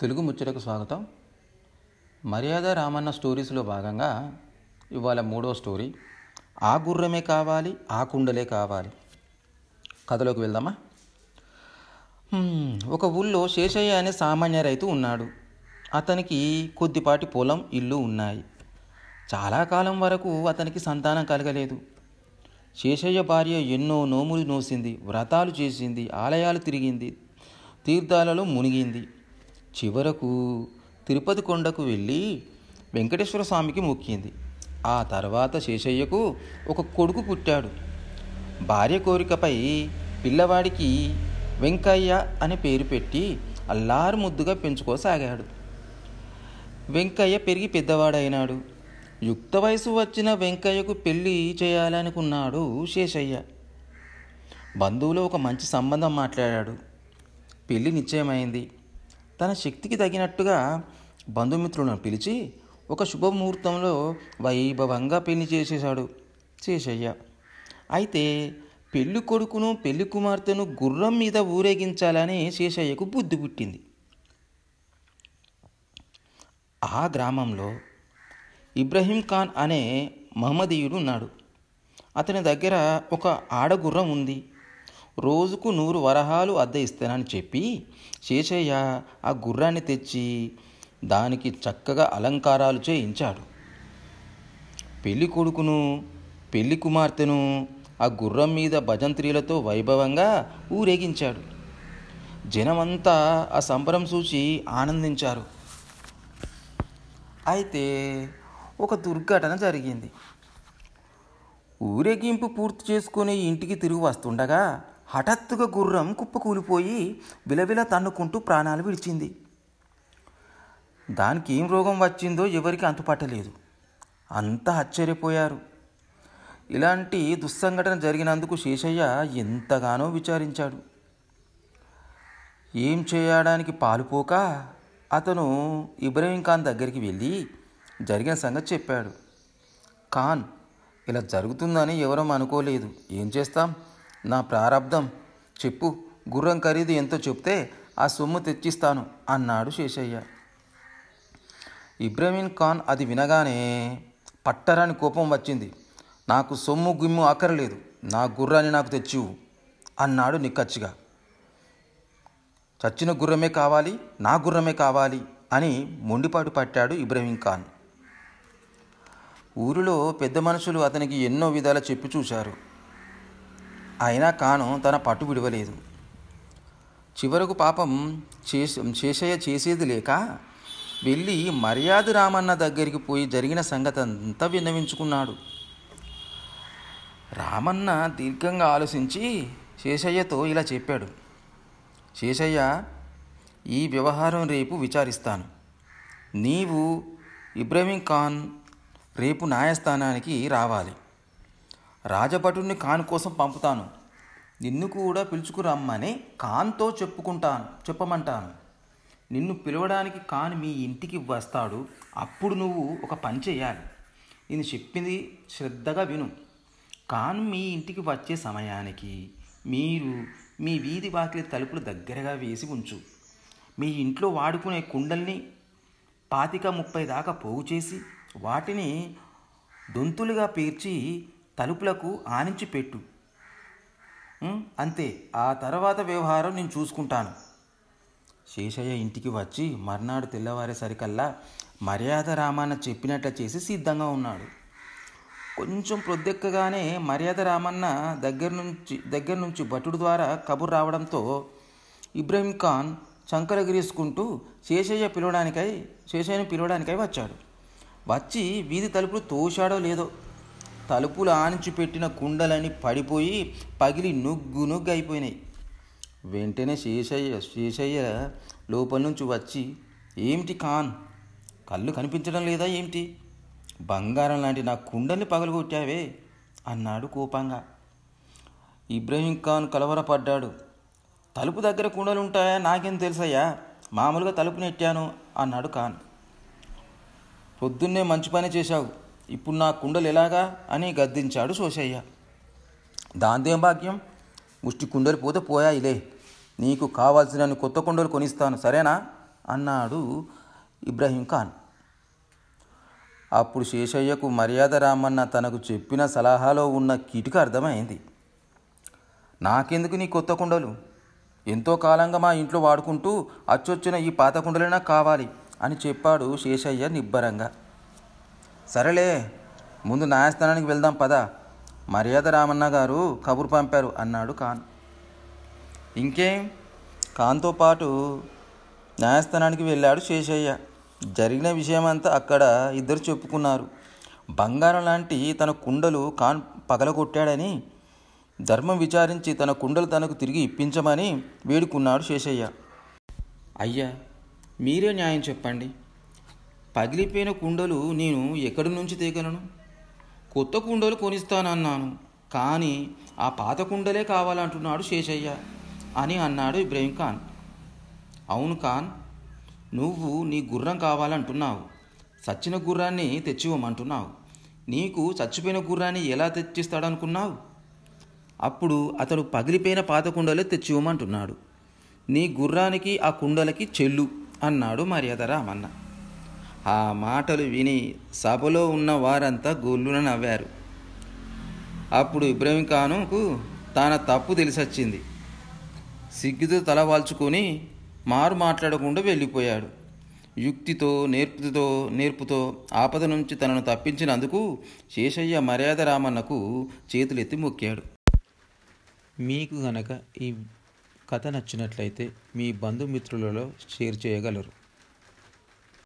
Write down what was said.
తెలుగు ముచ్చటకు స్వాగతం. మర్యాద రామన్న స్టోరీస్లో భాగంగా ఇవాళ మూడో స్టోరీ. ఆ గుర్రమే కావాలి ఆ కుండలే కావాలి. కథలోకి వెళ్దామా? ఒక ఊళ్ళో శేషయ్య అనే సామాన్య రైతు ఉన్నాడు. అతనికి కొద్దిపాటి పొలం ఇల్లు ఉన్నాయి. చాలా కాలం వరకు అతనికి సంతానం కలగలేదు. శేషయ్య భార్య ఎన్నో నోములు నోసింది వ్రతాలు చేసింది ఆలయాలు తిరిగింది తీర్థాలలో మునిగింది. చివరకు తిరుపతి కొండకు వెళ్ళి వెంకటేశ్వర స్వామికి మొక్కింది. ఆ తర్వాత శేషయ్యకు ఒక కొడుకు పుట్టాడు. భార్య కోరికపై పిల్లవాడికి వెంకయ్య అని పేరు పెట్టి అల్లారు ముద్దుగా పెంచుకోసాగాడు. వెంకయ్య పెరిగి పెద్దవాడైనాడు. యుక్త వయసు వచ్చిన వెంకయ్యకు పెళ్ళి చేయాలనుకున్నాడు శేషయ్య. బంధువులో ఒక మంచి సంబంధం మాట్లాడాడు. పెళ్ళి నిశ్చయమైంది. తన శక్తికి తగినట్టుగా బంధుమిత్రులను పిలిచి ఒక శుభముహూర్తంలో వైభవంగా పెళ్ళి చేసేశాడు శేషయ్య అయితే పెళ్ళి కొడుకును పెళ్ళి కుమార్తెను గుర్రం మీద ఊరేగించాలని శేషయ్యకు బుద్ధి పుట్టింది. ఆ గ్రామంలో ఇబ్రహీం ఖాన్ అనే మహమ్మదీయుడు ఉన్నాడు. అతని దగ్గర ఒక ఆడగుర్రం ఉంది. రోజుకు నూరు వరహాలు అద్దె ఇస్తానని చెప్పి శేషయ్య ఆ గుర్రాన్ని తెచ్చి దానికి చక్కగా అలంకారాలు చేయించాడు. పెళ్ళి కొడుకును పెళ్ళి కుమార్తెను ఆ గుర్రం మీద భజంత్రీలతో వైభవంగా ఊరేగించాడు. జనమంతా ఆ సంబరం చూసి ఆనందించారు. అయితే ఒక దుర్ఘటన జరిగింది. ఊరేగింపు పూర్తి చేసుకుని ఇంటికి తిరిగి వస్తుండగా హఠాత్తుగా గుర్రం కుప్పకూలిపోయి విలవిల తన్నుకుంటూ ప్రాణాలు విడిచింది. దానికి ఏం రోగం వచ్చిందో ఎవరికి అంతుపట్టలేదు. అంతా ఆశ్చర్యపోయారు. ఇలాంటి దుస్సంఘటన జరిగినందుకు శేషయ్య ఎంతగానో విచారించాడు. ఏం చేయడానికి పాలుపోక అతను ఇబ్రహీం ఖాన్ దగ్గరికి వెళ్ళి జరిగిన సంగతి చెప్పాడు. ఖాన్ ఇలా జరుగుతుందని ఎవరం అనుకోలేదు. ఏం చేస్తాం? నా ప్రారంధం చెప్పు గుర్రం ఖరీదు ఎంతో చెప్తే ఆ సొమ్ము తెచ్చిస్తాను అన్నాడు శేషయ్య. ఇబ్రహీం ఖాన్ అది వినగానే పట్టరాని కోపం వచ్చింది. నాకు సొమ్ము గుమ్ము అక్కర్లేదు నా గుర్రాన్ని నాకు తెచ్చివు అన్నాడు నిక్కచ్చిగా. చచ్చిన గుర్రమే కావాలి నా గుర్రమే కావాలి అని మొండిపాటు పట్టాడు ఇబ్రహీం ఖాన్. ఊరిలో పెద్ద మనుషులు అతనికి ఎన్నో విధాలు చెప్పి చూశారు. అయినా కాను తన పట్టు విడవలేదు. చివరకు పాపం చేస శేషయ్య చేసేది లేక వెళ్ళి మర్యాద రామన్న దగ్గరికి పోయి జరిగిన సంగతి అంతా విన్నవించుకున్నాడు. రామన్న దీర్ఘంగా ఆలోచించి శేషయ్యతో ఇలా చెప్పాడు. శేషయ్య ఈ వ్యవహారం రేపు విచారిస్తాను. నీవు ఇబ్రహీం ఖాన్ రేపు న్యాయస్థానానికి రావాలి. రాజభటుని ఖాన్ కోసం పంపుతాను. నిన్ను కూడా పిలుచుకురమ్మని ఖాన్తో చెప్పుకుంటాను చెప్పమంటాను. నిన్ను పిలవడానికి ఖాన్ మీ ఇంటికి వస్తాడు. అప్పుడు నువ్వు ఒక పని చేయాలి. నేను చెప్పింది శ్రద్ధగా విను. ఖాన్ మీ ఇంటికి వచ్చే సమయానికి మీరు మీ వీధి వాకిలి తలుపులు దగ్గరగా వేసి ఉంచు. మీ ఇంట్లో వాడుకునే కుండల్ని పాతిక ముప్పై దాకా పోగు చేసి వాటిని దొంతులుగా పేర్చి తలుపులకు ఆనించి పెట్టు. అంతే. ఆ తర్వాత వ్యవహారం నేను చూసుకుంటాను. శేషయ్య ఇంటికి వచ్చి మర్నాడు తెల్లవారేసరికల్లా మర్యాద రామన్న చెప్పినట్లు చేసి సిద్ధంగా ఉన్నాడు. కొంచెం ప్రొద్దెక్కగానే మర్యాద రామన్న దగ్గర నుంచి దగ్గర నుంచి భటుడు ద్వారా కబుర్ రావడంతో ఇబ్రహీం ఖాన్ చంకరగిరీసుకుంటూ శేషయ్య పిలవడానికై శేషయ్యను పిలవడానికై వచ్చాడు. వచ్చి వీధి తలుపులు తోశాడో లేదో తలుపులు ఆనించి పెట్టిన కుండలని పడిపోయి పగిలి నుగ్గు నుగ్గు అయిపోయినాయి. వెంటనే శేషయ్య శేషయ్య లోపల నుంచి వచ్చి ఏమిటి ఖాన్? కళ్ళు కనిపించడం లేదా ఏమిటి? బంగారం లాంటి నా కుండల్ని పగలగొట్టావే? అన్నాడు కోపంగా. ఇబ్రహీం ఖాన్ కలవరపడ్డాడు. తలుపు దగ్గర కుండలు ఉంటాయా? నాకేం తెలుసయ్యా. మామూలుగా తలుపు నెట్టాను అన్నాడు ఖాన్. పొద్దున్నే మంచి పని చేశావు. ఇప్పుడు నా కుండలు ఎలాగా అని గద్దించాడు శోషయ్య దాందేం భాగ్యం? ముష్టి కుండలు పోతే పోయాయిలే. నీకు కావాల్సిన కొత్త కుండలు కొనిస్తాను సరేనా? అన్నాడు ఇబ్రహీం ఖాన్. అప్పుడు శేషయ్యకు మర్యాద రామన్న తనకు చెప్పిన సలహాలో ఉన్న కిటుక అర్థమైంది. నాకెందుకు నీ కొత్త కుండలు? ఎంతో కాలంగా మా ఇంట్లో వాడుకుంటూ అచ్చొచ్చిన ఈ పాత కుండలైనా కావాలి అని చెప్పాడు శేషయ్య నిబ్బరంగా. సరేలే ముందు న్యాయస్థానానికి వెళ్దాం పద. మర్యాద రామన్న గారు కబురు పంపారు అన్నాడు ఖాన్. ఇంకేం? ఖాన్తో పాటు న్యాయస్థానానికి వెళ్ళాడు శేషయ్య. జరిగిన విషయమంతా అక్కడ ఇద్దరు చెప్పుకున్నారు. బంగారం లాంటి తన కుండలు ఖాన్ పగలగొట్టాడని ధర్మం విచారించి తన కుండలు తనకు తిరిగి ఇప్పించమని వేడుకున్నాడు శేషయ్య. అయ్యా మీరే న్యాయం చెప్పండి. పగిలిపోయిన కుండలు నేను ఎక్కడి నుంచి తేగలను? కొత్త కుండలు కొనిస్తానన్నాను కానీ ఆ పాత కుండలే కావాలంటున్నాడు శేషయ్య అని అన్నాడు ఇబ్రహీం ఖాన్. అవును ఖాన్ నువ్వు నీ గుర్రం కావాలంటున్నావు చచ్చిన గుర్రాన్ని తెచ్చివ్వమంటున్నావు. నీకు చచ్చిపోయిన గుర్రాన్ని ఎలా తెచ్చిస్తాడనుకున్నావు? అప్పుడు అతడు పగిలిపోయిన పాత కుండలే తెచ్చివ్వమంటున్నాడు. నీ గుర్రానికి ఆ కుండలకి చెల్లు అన్నాడు మర్యాద రామన్న. ఆ మాటలు విని సభలో ఉన్న వారంతా గొల్లున నవ్వారు. అప్పుడు ఇబ్రహీం ఖానుకు తన తప్పు తెలిసొచ్చింది. సిగ్గుతో తల వాల్చుకొని మారు మాట్లాడకుండా వెళ్ళిపోయాడు. యుక్తితో నేర్పుతో నేర్పుతో ఆపద నుంచి తనను తప్పించినందుకు శేషయ్య మర్యాద రామన్నకు చేతులెత్తి మొక్కాడు. మీకు గనక ఈ కథ నచ్చినట్లయితే మీ బంధుమిత్రులలో షేర్ చేయగలరు.